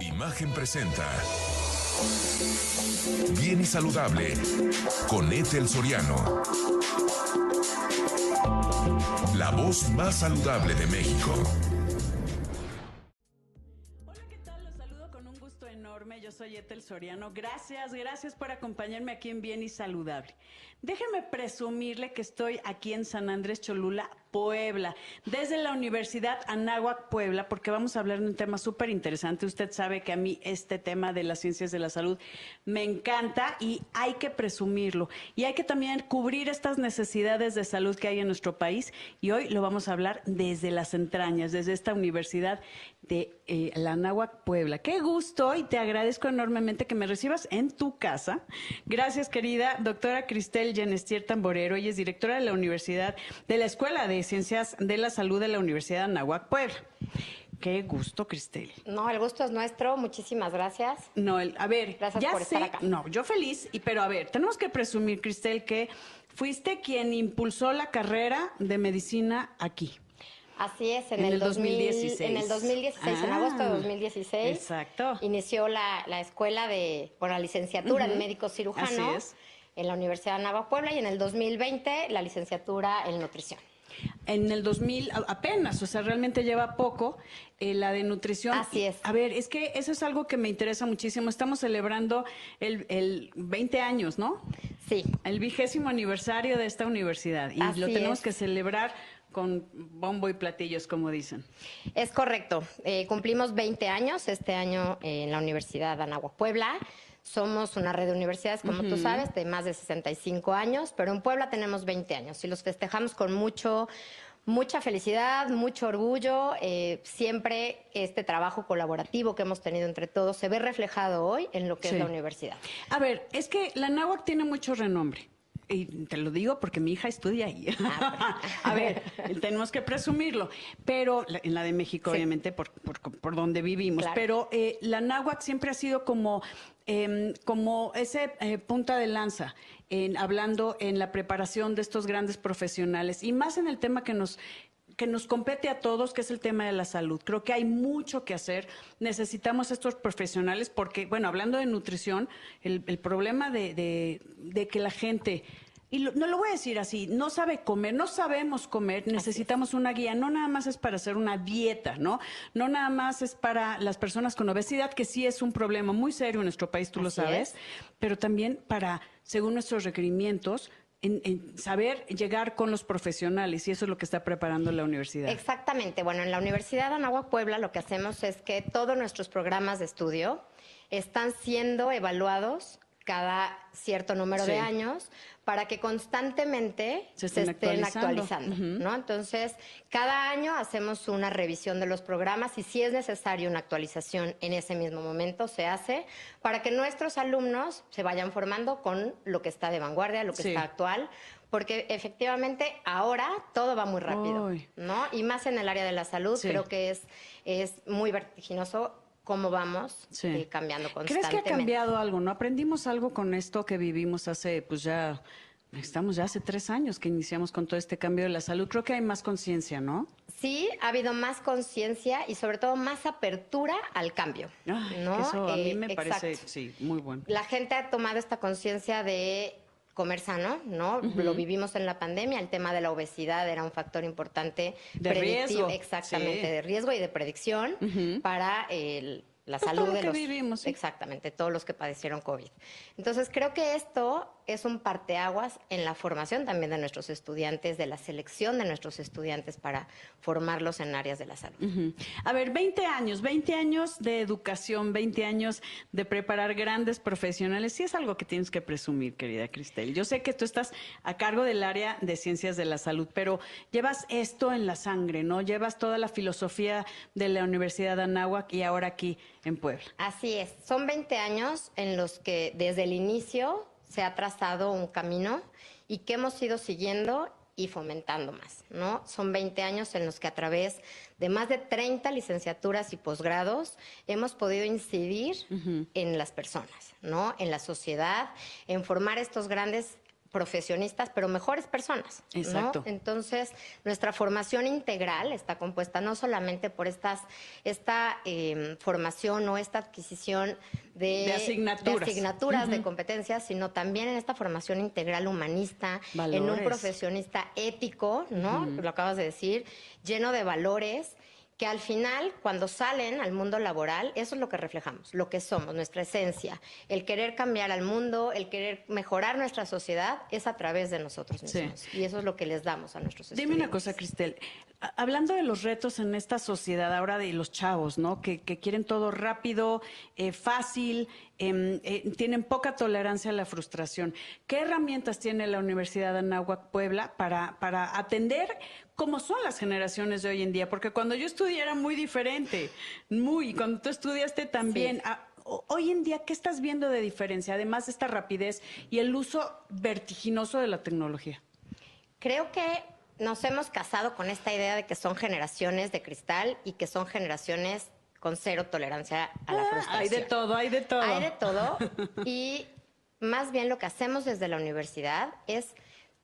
Imagen presenta. Bien y saludable con Ethel Soriano. La voz más saludable de México. Soriano. Gracias, gracias por acompañarme aquí en Bien y Saludable. Déjeme presumirle que estoy aquí en San Andrés Cholula, Puebla, desde la Universidad Anáhuac Puebla, porque vamos a hablar de un tema súper interesante. Usted sabe que a mí este tema de las ciencias de la salud me encanta y hay que presumirlo. Y hay que también cubrir estas necesidades de salud que hay en nuestro país. Y hoy lo vamos a hablar desde las entrañas, desde esta universidad de eh, la Anáhuac Puebla. Qué gusto y te agradezco enormemente que me recibas en tu casa. Gracias, querida doctora Cristel Genestier Tamborero. Ella es directora de la Universidad, de la Escuela de Ciencias de la Salud de la Universidad de Anáhuac Puebla. Qué gusto, Cristel. No, el gusto es nuestro. Muchísimas gracias. No, el- a ver, Gracias ya por sé, estar acá. no, yo feliz, y pero a ver, tenemos que presumir, Cristel, que fuiste quien impulsó la carrera de medicina aquí. Así es, en, En el, el 2000 2016. En el 2016, en Ah, agosto de 2016. exacto. Inició la, la escuela de, bueno, la licenciatura en médico cirujano Así es. en la Universidad de Nava Puebla y en el 2020 la licenciatura en nutrición. En el 2000, a- apenas, o sea, realmente lleva poco, eh, la de nutrición. Así es. A ver, es que eso es algo que me interesa muchísimo. Estamos celebrando el, el 20 años, ¿no? Sí, El vigésimo aniversario de esta universidad. Y Así lo tenemos es. que celebrar con bombo y platillos, como dicen. es correcto. Eh, cumplimos 20 años este año en la Universidad de Anáhuac Puebla. Somos una red de universidades, como tú sabes, de más de 65 años, pero en Puebla tenemos 20 años y los festejamos con mucho, mucha felicidad, mucho orgullo. Eh, siempre este trabajo colaborativo que hemos tenido entre todos se ve reflejado hoy en lo que Sí. es la universidad. A ver, es que la náhuac tiene mucho renombre. Y te lo digo porque mi hija estudia ahí. A ver, tenemos que presumirlo. Pero en la de México, Sí. obviamente, por, por, por donde vivimos. Claro. Pero eh, la náhuac siempre ha sido como, em, como ese eh, punta de lanza, en, hablando en la preparación de estos grandes profesionales. Y más en el tema que nos que nos compete a todos, que es el tema de la salud. Creo que hay mucho que hacer. Necesitamos estos profesionales porque, bueno, hablando de nutrición, el, el problema de, de- de que la gente, y lo- no lo voy a decir así, no sabe comer, no sabemos comer, necesitamos una guía. No nada más es para hacer una dieta, ¿no? No nada más es para las personas con obesidad, que sí es un problema muy serio en nuestro país, tú lo sabes, es. pero también para, según nuestros requerimientos, en, en saber llegar con los profesionales y eso es lo que está preparando la universidad. Exactamente. Bueno, en la Universidad de Anáhuac Puebla lo que hacemos es que todos nuestros programas de estudio están siendo evaluados cada cierto número Sí. de años para que constantemente Se estén actualizando. ¿no? Entonces, cada año hacemos una revisión de los programas y si es necesario una actualización en ese mismo momento se hace para que nuestros alumnos se vayan formando con lo que está de vanguardia, lo que Sí. está actual, porque efectivamente ahora todo va muy rápido, Uy. ¿no? Y más en el área de la salud, Sí. creo que es, es muy vertiginoso cómo vamos Sí. eh, cambiando ¿Crees constantemente. que ha cambiado algo? ¿No aprendimos algo con esto que vivimos hace, pues ya, estamos ya hace tres años que iniciamos con todo este cambio de la salud? Creo que hay más conciencia, ¿no? Sí, ha habido más conciencia y sobre todo más apertura al cambio. Ay, ¿no? eso a mí Eh, me parece, sí, muy bueno. La gente ha tomado esta conciencia de comer sano, ¿no? Lo vivimos en la pandemia, el tema de la obesidad era un factor importante. De predictivo, riesgo, Exactamente, sí. de riesgo y de predicción para el- la Pues salud de que los... vivimos, sí. Exactamente, todos los que padecieron COVID. Entonces, creo que esto es un parteaguas en la formación también de nuestros estudiantes, de la selección de nuestros estudiantes para formarlos en áreas de la salud. A ver, 20 años, 20 años de educación, 20 años de preparar grandes profesionales, sí es algo que tienes que presumir, querida Cristel. Yo sé que tú estás a cargo del área de ciencias de la salud, pero llevas esto en la sangre, ¿no? Llevas toda la filosofía de la Universidad de Anáhuac y ahora aquí en Puebla. Así es, son 20 años en los que desde el inicio se ha trazado un camino y que hemos ido siguiendo y fomentando más, ¿no? Son 20 años en los que a través de más de 30 licenciaturas y posgrados hemos podido incidir en las personas, ¿no? En la sociedad, en formar estos grandes profesionistas, pero mejores personas. Exacto. Entonces, nuestra formación integral está compuesta no solamente por estas, esta em, formación o esta adquisición de, asignaturas, de, competencias, sino también en esta formación integral humanista, en un profesionista ético, ¿no? Lo acabas de decir, lleno de valores que al final, cuando salen al mundo laboral, eso es lo que reflejamos, lo que somos, nuestra esencia. El querer cambiar al mundo, el querer mejorar nuestra sociedad, es a través de nosotros mismos. Y eso es lo que les damos a nuestros estudiantes. Dime una cosa, Cristel. Hablando de los retos en esta sociedad ahora de los chavos, ¿no? Que, quieren todo rápido, eh, fácil, em, eh, tienen poca tolerancia a la frustración. ¿Qué herramientas tiene la Universidad de Anáhuac Puebla para, para atender cómo son las generaciones de hoy en día? Porque cuando yo estudié era muy diferente, muy, cuando tú estudiaste también. Ah, hoy en día, ¿qué estás viendo de diferencia, además de esta rapidez y el uso vertiginoso de la tecnología? Creo que nos hemos casado con esta idea de que son generaciones de cristal y que son generaciones con cero tolerancia a la frustración. Ah, hay de todo, hay de todo. Hay de todo. y más bien lo que hacemos desde la universidad es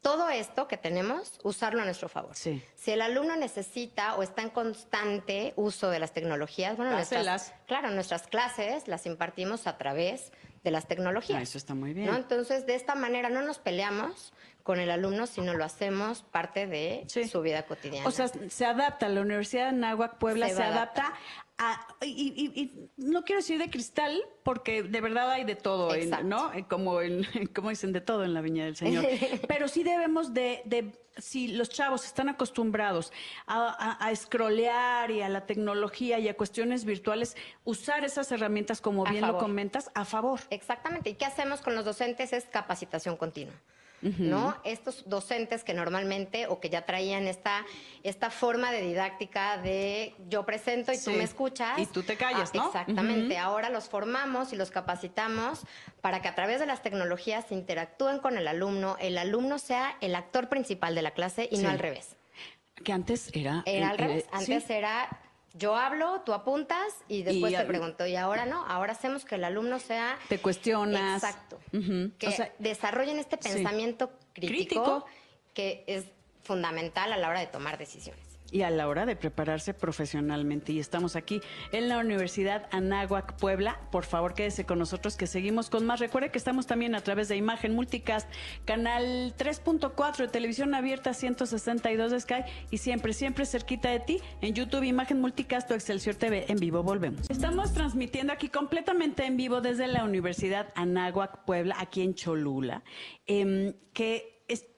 todo esto que tenemos, usarlo a nuestro favor. Si el alumno necesita o está en constante uso de las tecnologías, bueno, nuestras, claro, nuestras clases las impartimos a través de las tecnologías. Ah, eso está muy bien. Entonces, de esta manera no nos peleamos, con el alumno, sino lo hacemos parte de su vida cotidiana. O sea, se adapta, la Universidad de Nahuac Puebla se, adapta a, y, no quiero decir de cristal, porque de verdad hay de todo, ¿no? Como, como dicen, de todo en la Viña del Señor. Pero sí debemos de, de si los chavos están acostumbrados a, a, scrollear y a la tecnología y a cuestiones virtuales, usar esas herramientas, como bien lo comentas, a favor. Exactamente. ¿Y qué hacemos con los docentes? Es capacitación continua. ¿No? Estos docentes que normalmente o que ya traían esta, esta forma de didáctica de yo presento y tú me escuchas. Y tú te callas, ¿no? Exactamente. Ahora los formamos y los capacitamos para que a través de las tecnologías interactúen con el alumno, el alumno sea el actor principal de la clase y no al revés. Que antes era... Era al revés. Antes era yo hablo, tú apuntas y después te pregunto. Y ahora no, ahora hacemos que el alumno sea... Te cuestionas. Exacto. Que desarrollen este pensamiento crítico, que es fundamental a la hora de tomar decisiones y a la hora de prepararse profesionalmente. Y estamos aquí en la Universidad Anáhuac Puebla. Por favor, quédese con nosotros que seguimos con más. Recuerde que estamos también a través de Imagen Multicast, canal 3.4 de televisión abierta 162 de Sky y siempre, siempre cerquita de ti en YouTube Imagen Multicast o Excelsior TV en vivo. Volvemos. Estamos transmitiendo aquí completamente en vivo desde la Universidad Anáhuac Puebla, aquí en Cholula, em, que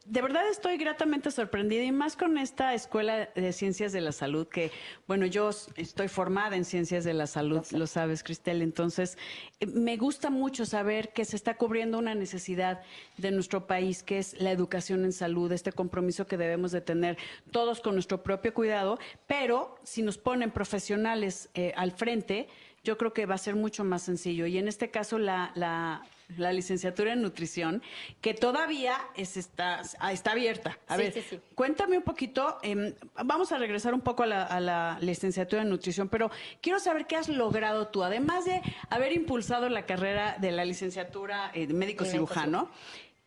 de verdad estoy gratamente sorprendida y más con esta Escuela de Ciencias de la Salud, que, bueno, yo estoy formada en Ciencias de la Salud, lo sabes, Cristel, entonces eh, me gusta mucho saber que se está cubriendo una necesidad de nuestro país, que es la educación en salud, este compromiso que debemos de tener todos con nuestro propio cuidado, pero si nos ponen profesionales eh, al frente, yo creo que va a ser mucho más sencillo. Y en este caso, la, la la licenciatura en nutrición, que todavía es, está, está abierta. A ver, cuéntame un poquito, em, vamos a regresar un poco a la, licenciatura en nutrición, pero quiero saber qué has logrado tú, además de haber impulsado la carrera de la licenciatura eh, médico cirujano.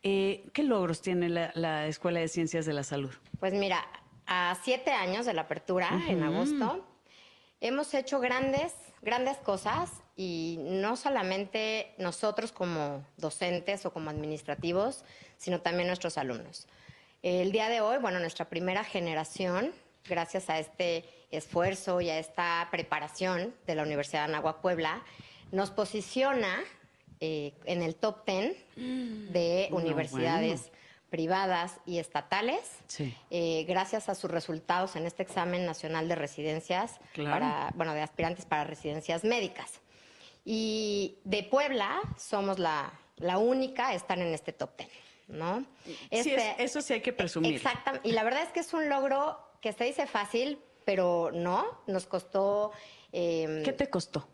Eh, ¿Qué logros tiene la, Escuela de Ciencias de la Salud? Pues mira, a siete años de la apertura, en agosto, hemos hecho grandes, grandes cosas y no solamente nosotros como docentes o como administrativos, sino también nuestros alumnos. El día de hoy, bueno, nuestra primera generación, gracias a este esfuerzo y a esta preparación de la Universidad de Anáhuac Puebla, nos posiciona eh, en el top 10 de universidades privadas y estatales, eh, gracias a sus resultados en este examen nacional de residencias, para, bueno, de aspirantes para residencias médicas. Y de Puebla somos la, única a estar en este top ten, ¿no? Este, eso sí hay que presumir. Exactamente. Y la verdad es que es un logro que se dice fácil, pero no. Nos costó... Em, ¿Qué te costó?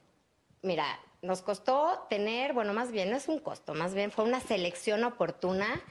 Mira, nos costó tener, bueno, más bien no es un costo, más bien fue una selección oportuna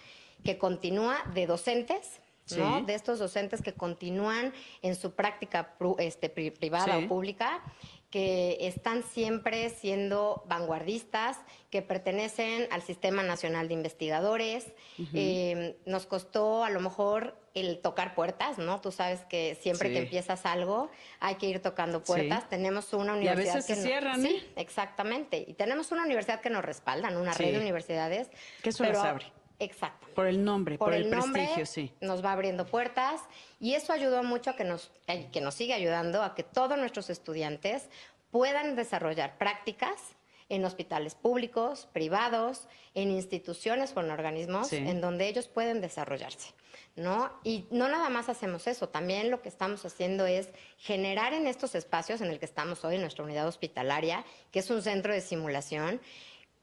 que continúa de docentes, ¿no? De estos docentes que continúan en su práctica este, privada o pública que están siempre siendo vanguardistas, que pertenecen al Sistema Nacional de Investigadores. Eh, nos costó a lo mejor el tocar puertas, ¿no? Tú sabes que siempre que empiezas algo hay que ir tocando puertas. Tenemos una universidad y a veces que se cierran, Sí, exactamente. Y tenemos una universidad que nos respalda, una red de universidades. Que eso pero, abre. Exacto. Por el nombre, por, el, prestigio, sí. Nos va abriendo puertas y eso ayudó mucho a que nos, que nos sigue ayudando a que todos nuestros estudiantes puedan desarrollar prácticas en hospitales públicos, privados, en instituciones o en organismos en donde ellos pueden desarrollarse. ¿No? Y no nada más hacemos eso, también lo que estamos haciendo es generar en estos espacios en el que estamos hoy, en nuestra unidad hospitalaria, que es un centro de simulación,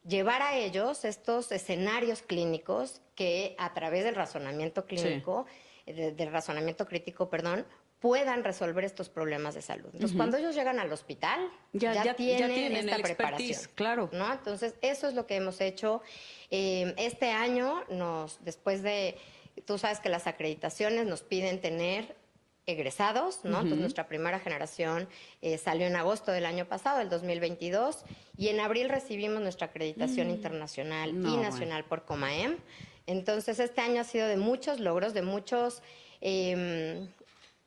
llevar a ellos estos escenarios clínicos que a través del razonamiento clínico, del razonamiento crítico, perdón, puedan resolver estos problemas de salud. Entonces, cuando ellos llegan al hospital, ya, tienen, esta preparación. Claro. ¿no? Entonces, eso es lo que hemos hecho. Eh, este año, nos, después de, tú sabes que las acreditaciones nos piden tener egresados, ¿no? Entonces nuestra primera generación eh, salió en agosto del año pasado, del 2022, y en abril recibimos nuestra acreditación mm. internacional y nacional por Comaem. Entonces este año ha sido de muchos logros, de muchos, eh,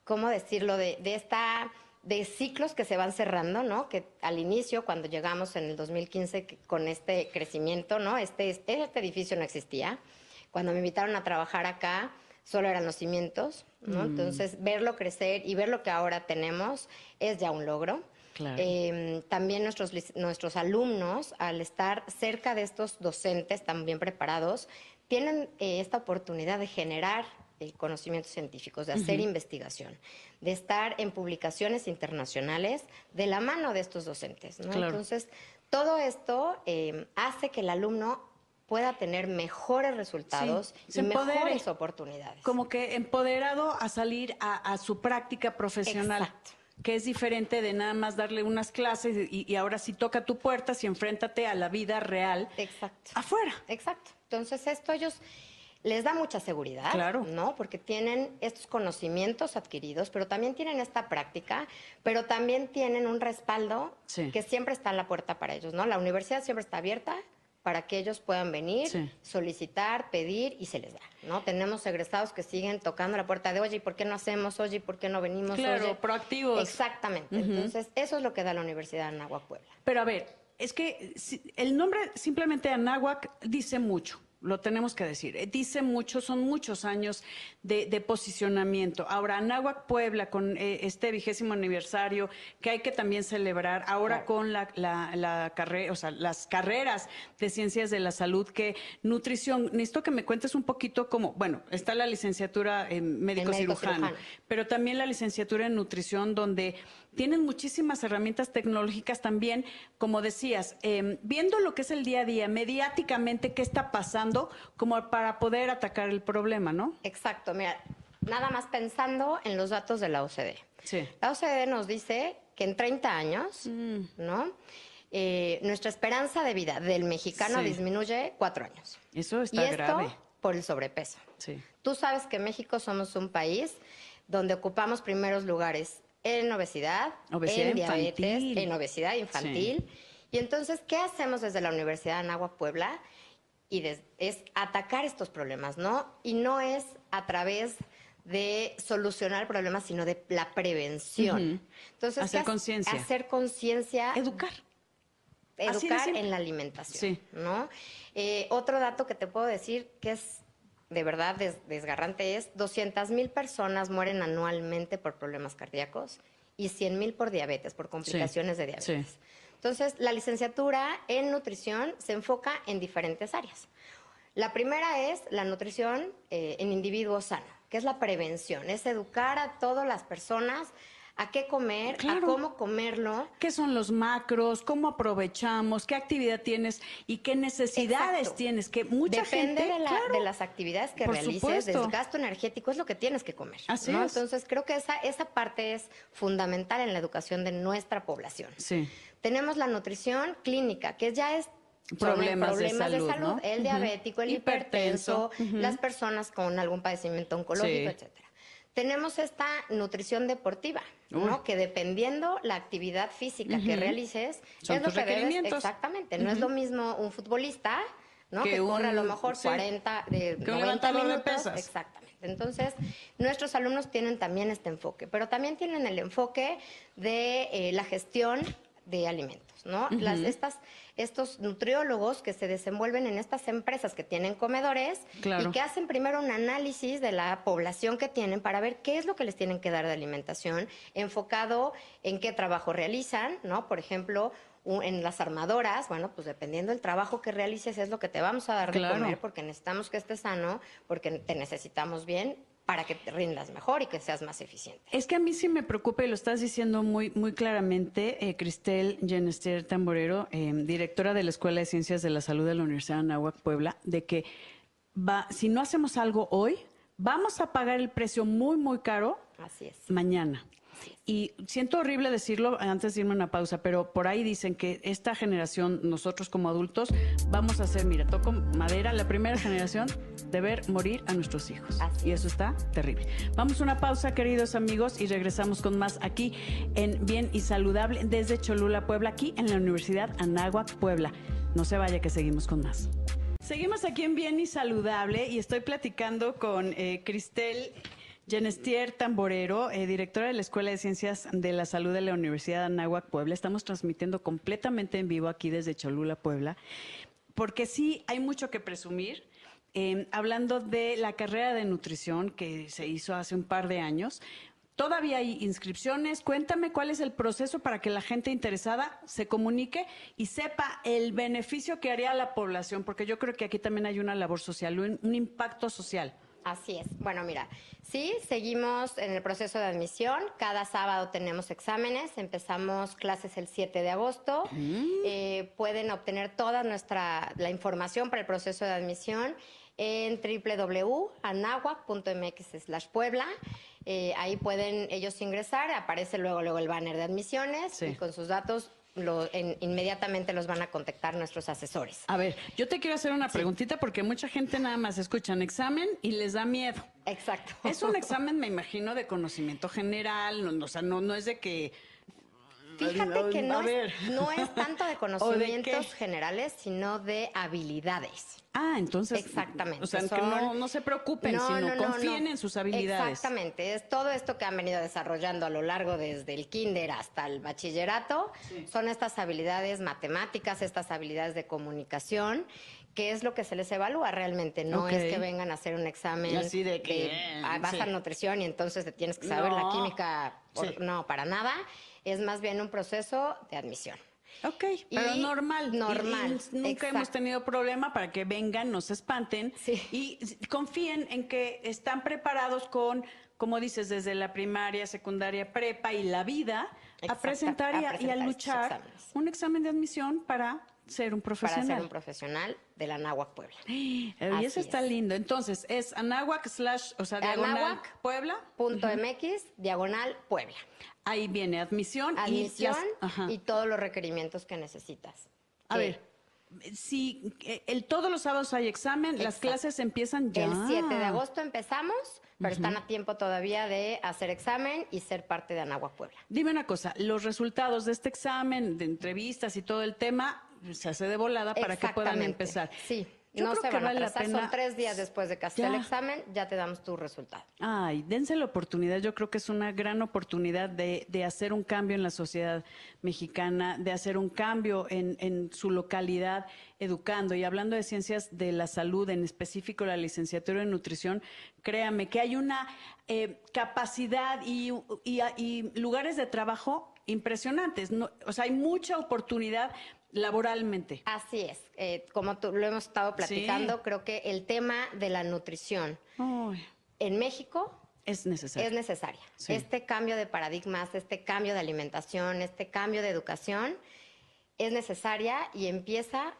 ¿cómo decirlo? De, de, esta de ciclos que se van cerrando, ¿no? Que al inicio, cuando llegamos en el 2015 con este crecimiento, ¿no? Este, este edificio no existía. Cuando me invitaron a trabajar acá, solo eran los cimientos, ¿no? Mm. Entonces, verlo crecer y ver lo que ahora tenemos es ya un logro. Em, también nuestros, nuestros alumnos, al estar cerca de estos docentes tan bien preparados, tienen eh, esta oportunidad de generar eh, conocimientos científicos, de hacer investigación, de estar en publicaciones internacionales de la mano de estos docentes. Entonces, todo esto em, hace que el alumno pueda tener mejores resultados y mejores oportunidades. Como que empoderado a salir a, su práctica profesional. Que es diferente de nada más darle unas clases y, ahora sí toca tu puerta, si enfréntate a la vida real. Exacto. Afuera. Exacto. Entonces esto ellos les da mucha seguridad, claro. ¿no? Porque tienen estos conocimientos adquiridos, pero también tienen esta práctica, pero también tienen un respaldo que siempre está en la puerta para ellos, ¿no? La universidad siempre está abierta para que ellos puedan venir, solicitar, pedir y se les da, ¿no? Tenemos egresados que siguen tocando la puerta de, oye, ¿y por qué no hacemos? Oye, ¿y por qué no venimos? Claro, proactivos. Exactamente. Entonces, eso es lo que da la Universidad de Anáhuac Puebla. Pero a ver, es que el nombre simplemente Anáhuac dice mucho lo tenemos que decir. Eh, dice mucho, son muchos años de, posicionamiento. Ahora, Anáhuac Puebla, con eh, este vigésimo aniversario, que hay que también celebrar, ahora con la, la, carrera, o sea, las carreras de ciencias de la salud, que nutrición, necesito que me cuentes un poquito cómo, bueno, está la licenciatura en médico, cirujano, pero también la licenciatura en nutrición, donde tienen muchísimas herramientas tecnológicas también, como decías, em, viendo lo que es el día a día, mediáticamente, qué está pasando, como para poder atacar el problema, ¿no? Exacto, mira, nada más pensando en los datos de la OCDE. Sí. La OCDE nos dice que en 30 años, mm. ¿no? Eh, nuestra esperanza de vida del mexicano disminuye cuatro años. Eso está y esto por el sobrepeso. Sí. Tú sabes que México somos un país donde ocupamos primeros lugares en obesidad, en diabetes, en obesidad infantil. Y entonces, ¿qué hacemos desde la Universidad de Anáhuac Puebla? Y es atacar estos problemas, ¿no? Y no es a través de solucionar problemas, sino de la prevención. Entonces, hacer conciencia. Hacer conciencia. Educar. Educar en la alimentación, ¿no? Eh, otro dato que te puedo decir que es de verdad desgarrante es 200 mil personas mueren anualmente por problemas cardíacos y 100 mil por diabetes, por complicaciones de diabetes. Entonces, la licenciatura en nutrición se enfoca en diferentes áreas. La primera es la nutrición eh, en individuo sano, que es la prevención, es educar a todas las personas a qué comer, a cómo comerlo. ¿Qué son los macros? ¿Cómo aprovechamos? ¿Qué actividad tienes? ¿Y qué necesidades tienes? Que mucha Depende gente, de, de, las actividades que realices, el gasto energético es lo que tienes que comer. Así es. Entonces creo que esa, esa parte es fundamental en la educación de nuestra población. Sí. Tenemos la nutrición clínica, que ya es problemas, de salud, el diabético, el hipertenso, las personas con algún padecimiento oncológico, etcétera. Tenemos esta nutrición deportiva, ¿no? Que dependiendo la actividad física que realices, Son es lo que debes, exactamente, no es lo mismo un futbolista, ¿no? Que Que, corre a lo un- mejor sí. 40 de Que un 90 levantador de minutos, pesas. exactamente. Entonces, nuestros alumnos tienen también este enfoque, pero también tienen el enfoque de eh, la gestión de alimentos, ¿no? Las, estas, estos nutriólogos que se desenvuelven en estas empresas que tienen comedores Claro. y que hacen primero un análisis de la población que tienen para ver qué es lo que les tienen que dar de alimentación, enfocado en qué trabajo realizan, ¿no? Por ejemplo, en las armadoras, bueno, pues dependiendo del trabajo que realices es lo que te vamos a dar Claro. de comer porque necesitamos que estés sano, porque te necesitamos bien para que te rindas mejor y que seas más eficiente. Es que a mí sí me preocupa y lo estás diciendo muy, muy claramente, eh, Cristel Genester Tamborero, eh, directora de la Escuela de Ciencias de la Salud de la Universidad de Anáhuac, Puebla, de que va, si no hacemos algo hoy, vamos a pagar el precio muy, muy caro Así es. mañana. Y siento horrible decirlo antes de irme a una pausa, pero por ahí dicen que esta generación, nosotros como adultos, vamos a ser, mira, toco madera, la primera generación de ver morir a nuestros hijos. Así y eso está terrible. Vamos a una pausa, queridos amigos, y regresamos con más aquí en Bien y Saludable desde Cholula, Puebla, aquí en la Universidad Anáhuac, Puebla. No se vaya que seguimos con más. Seguimos aquí en Bien y Saludable y estoy platicando con eh, Cristel Genestier Tamborero, eh, directora de la Escuela de Ciencias de la Salud de la Universidad de Anáhuac, Puebla. Estamos transmitiendo completamente en vivo aquí desde Cholula, Puebla, porque sí hay mucho que presumir. Eh, hablando de la carrera de nutrición que se hizo hace un par de años, Todavía hay inscripciones. Cuéntame cuál es el proceso para que la gente interesada se comunique y sepa el beneficio que haría a la población, porque yo creo que aquí también hay una labor social, un impacto social. Así es. Bueno, mira, sí, seguimos en el proceso de admisión. Cada sábado tenemos exámenes. Empezamos clases el 7 de agosto. Eh, pueden obtener toda nuestra la información para el proceso de admisión en www.anahuac.mx Puebla. Eh, ahí pueden ellos ingresar, aparece luego, luego el banner de admisiones Sí. y con sus datos lo- en- inmediatamente los van a contactar nuestros asesores. A ver, yo te quiero hacer una preguntita porque mucha gente nada más escuchan examen y les da miedo. Exacto. Es un examen, me imagino, de conocimiento general, no, no, o sea, no, no es de que... Fíjate que no es, no es tanto de conocimientos generales, sino de habilidades. Ah, entonces... Exactamente. O sea, que no, no se preocupen, No, sino no, confíen en sus habilidades. Exactamente. Es todo esto que han venido desarrollando a lo largo desde el kinder hasta el bachillerato. Son estas habilidades matemáticas, estas habilidades de comunicación que es lo que se les evalúa realmente, no es que vengan a hacer un examen Así de que, ah, vas sí. a nutrición y entonces te tienes que saber la química, por- Sí. no, para nada, es más bien un proceso de admisión. Ok, pero Y normal. Normal, y nunca exacto. hemos tenido problema para que vengan, no se espanten Sí. y confíen en que están preparados con, como dices, desde la primaria, secundaria, prepa y la vida, a presentar y a a, y a presentar estos luchar un examen de admisión para ser un Para profesional. ser un profesional de la Náhuac Puebla. y eso está es. lindo. Entonces, es Anáhuac slash, o sea, diagonal Anáhuac. Puebla. Punto MX, diagonal Puebla. Ahí viene admisión. Admisión y, las- y todos los requerimientos que necesitas. A Que ver, si eh, el, todos los sábados hay examen, las clases empiezan ya. El 7 de agosto empezamos, pero están a tiempo todavía de hacer examen y ser parte de Anáhuac Puebla. Dime una cosa, los resultados de este examen, de entrevistas y todo el tema, se hace de volada para que puedan empezar. Sí, Yo no creo se que van a vale la atrasar. pena- Son tres días después de que haces el examen, ya te damos tu resultado. Ay, dense la oportunidad. Yo creo que es una gran oportunidad de, de hacer un cambio en la sociedad mexicana, de hacer un cambio en, en su localidad, educando. Y hablando de ciencias de la salud, en específico la licenciatura en nutrición, créame que hay una eh, capacidad y, y- y lugares de trabajo impresionantes. No- o sea, hay mucha oportunidad laboralmente. Así es, eh, como tú, lo hemos estado platicando, Sí. creo que el tema de la nutrición en México es necesario. es necesaria. Sí. Este cambio de paradigmas, este cambio de alimentación, este cambio de educación es necesaria y empieza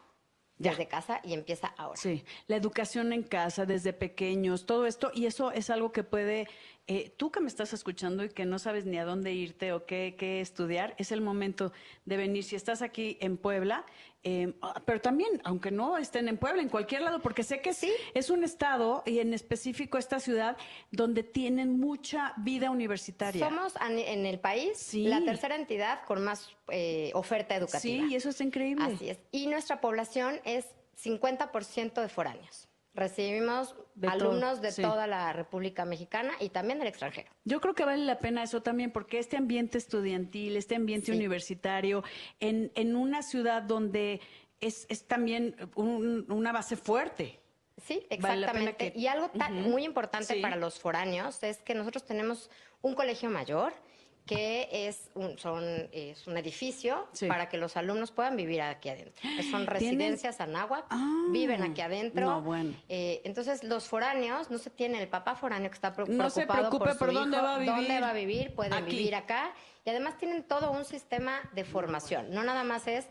Ya. desde casa y empieza ahora. Sí, la educación en casa desde pequeños, todo esto, y eso es algo que puede, eh, tú que me estás escuchando y que no sabes ni a dónde irte o qué, qué estudiar, es el momento de venir. Si estás aquí en Puebla, eh, pero también, aunque no estén en Puebla, en cualquier lado, porque sé que sí. es un estado, y en específico esta ciudad, donde tienen mucha vida universitaria. Somos en el país la tercera entidad con más eh, oferta educativa. Sí, y eso es increíble. Así es. Y nuestra población es 50% de foráneos. Recibimos alumnos de toda la República Mexicana y también del extranjero. Yo creo que vale la pena eso también, porque este ambiente estudiantil, este ambiente universitario, en, en, una ciudad donde es, es también una base fuerte. Sí, exactamente. Y algo tan, muy importante para los foráneos es que nosotros tenemos un colegio mayor que es un, son, es un edificio para que los alumnos puedan vivir aquí adentro. Son residencias anáhuac, ah, viven aquí adentro. Eh, entonces, los foráneos, no se tiene el papá foráneo que está preocupado no se preocupe por, dónde va a vivir. dónde va a vivir, pueden vivir acá. Y además tienen todo un sistema de formación. No nada más es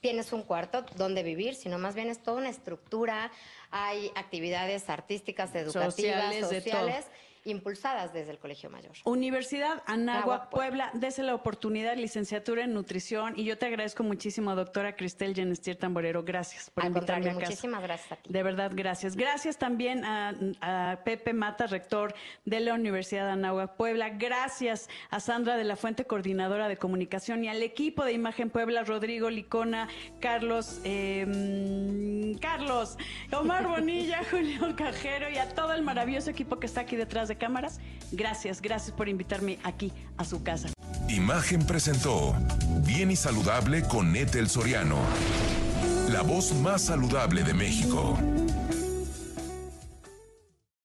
tienes un cuarto donde vivir, sino más bien es toda una estructura, hay actividades artísticas, educativas, sociales impulsadas desde el Colegio Mayor. Universidad Anáhuac, Puebla, dese la oportunidad, licenciatura en nutrición, y yo te agradezco muchísimo, doctora Cristel Genestier Tamborero, gracias por invitarme a casa. Muchísimas gracias a ti. De verdad, gracias. Gracias también a, Pepe Mata, rector de la Universidad Anáhuac, Puebla, gracias a Sandra de la Fuente, coordinadora de comunicación, y al equipo de Imagen Puebla, Rodrigo Licona, Carlos, em, Carlos, Omar Bonilla, Julio Cajero, y a todo el maravilloso equipo que está aquí detrás cámaras. Gracias, gracias por invitarme aquí a su casa. Imagen presentó Bien y Saludable con Etel Soriano, la voz más saludable de México.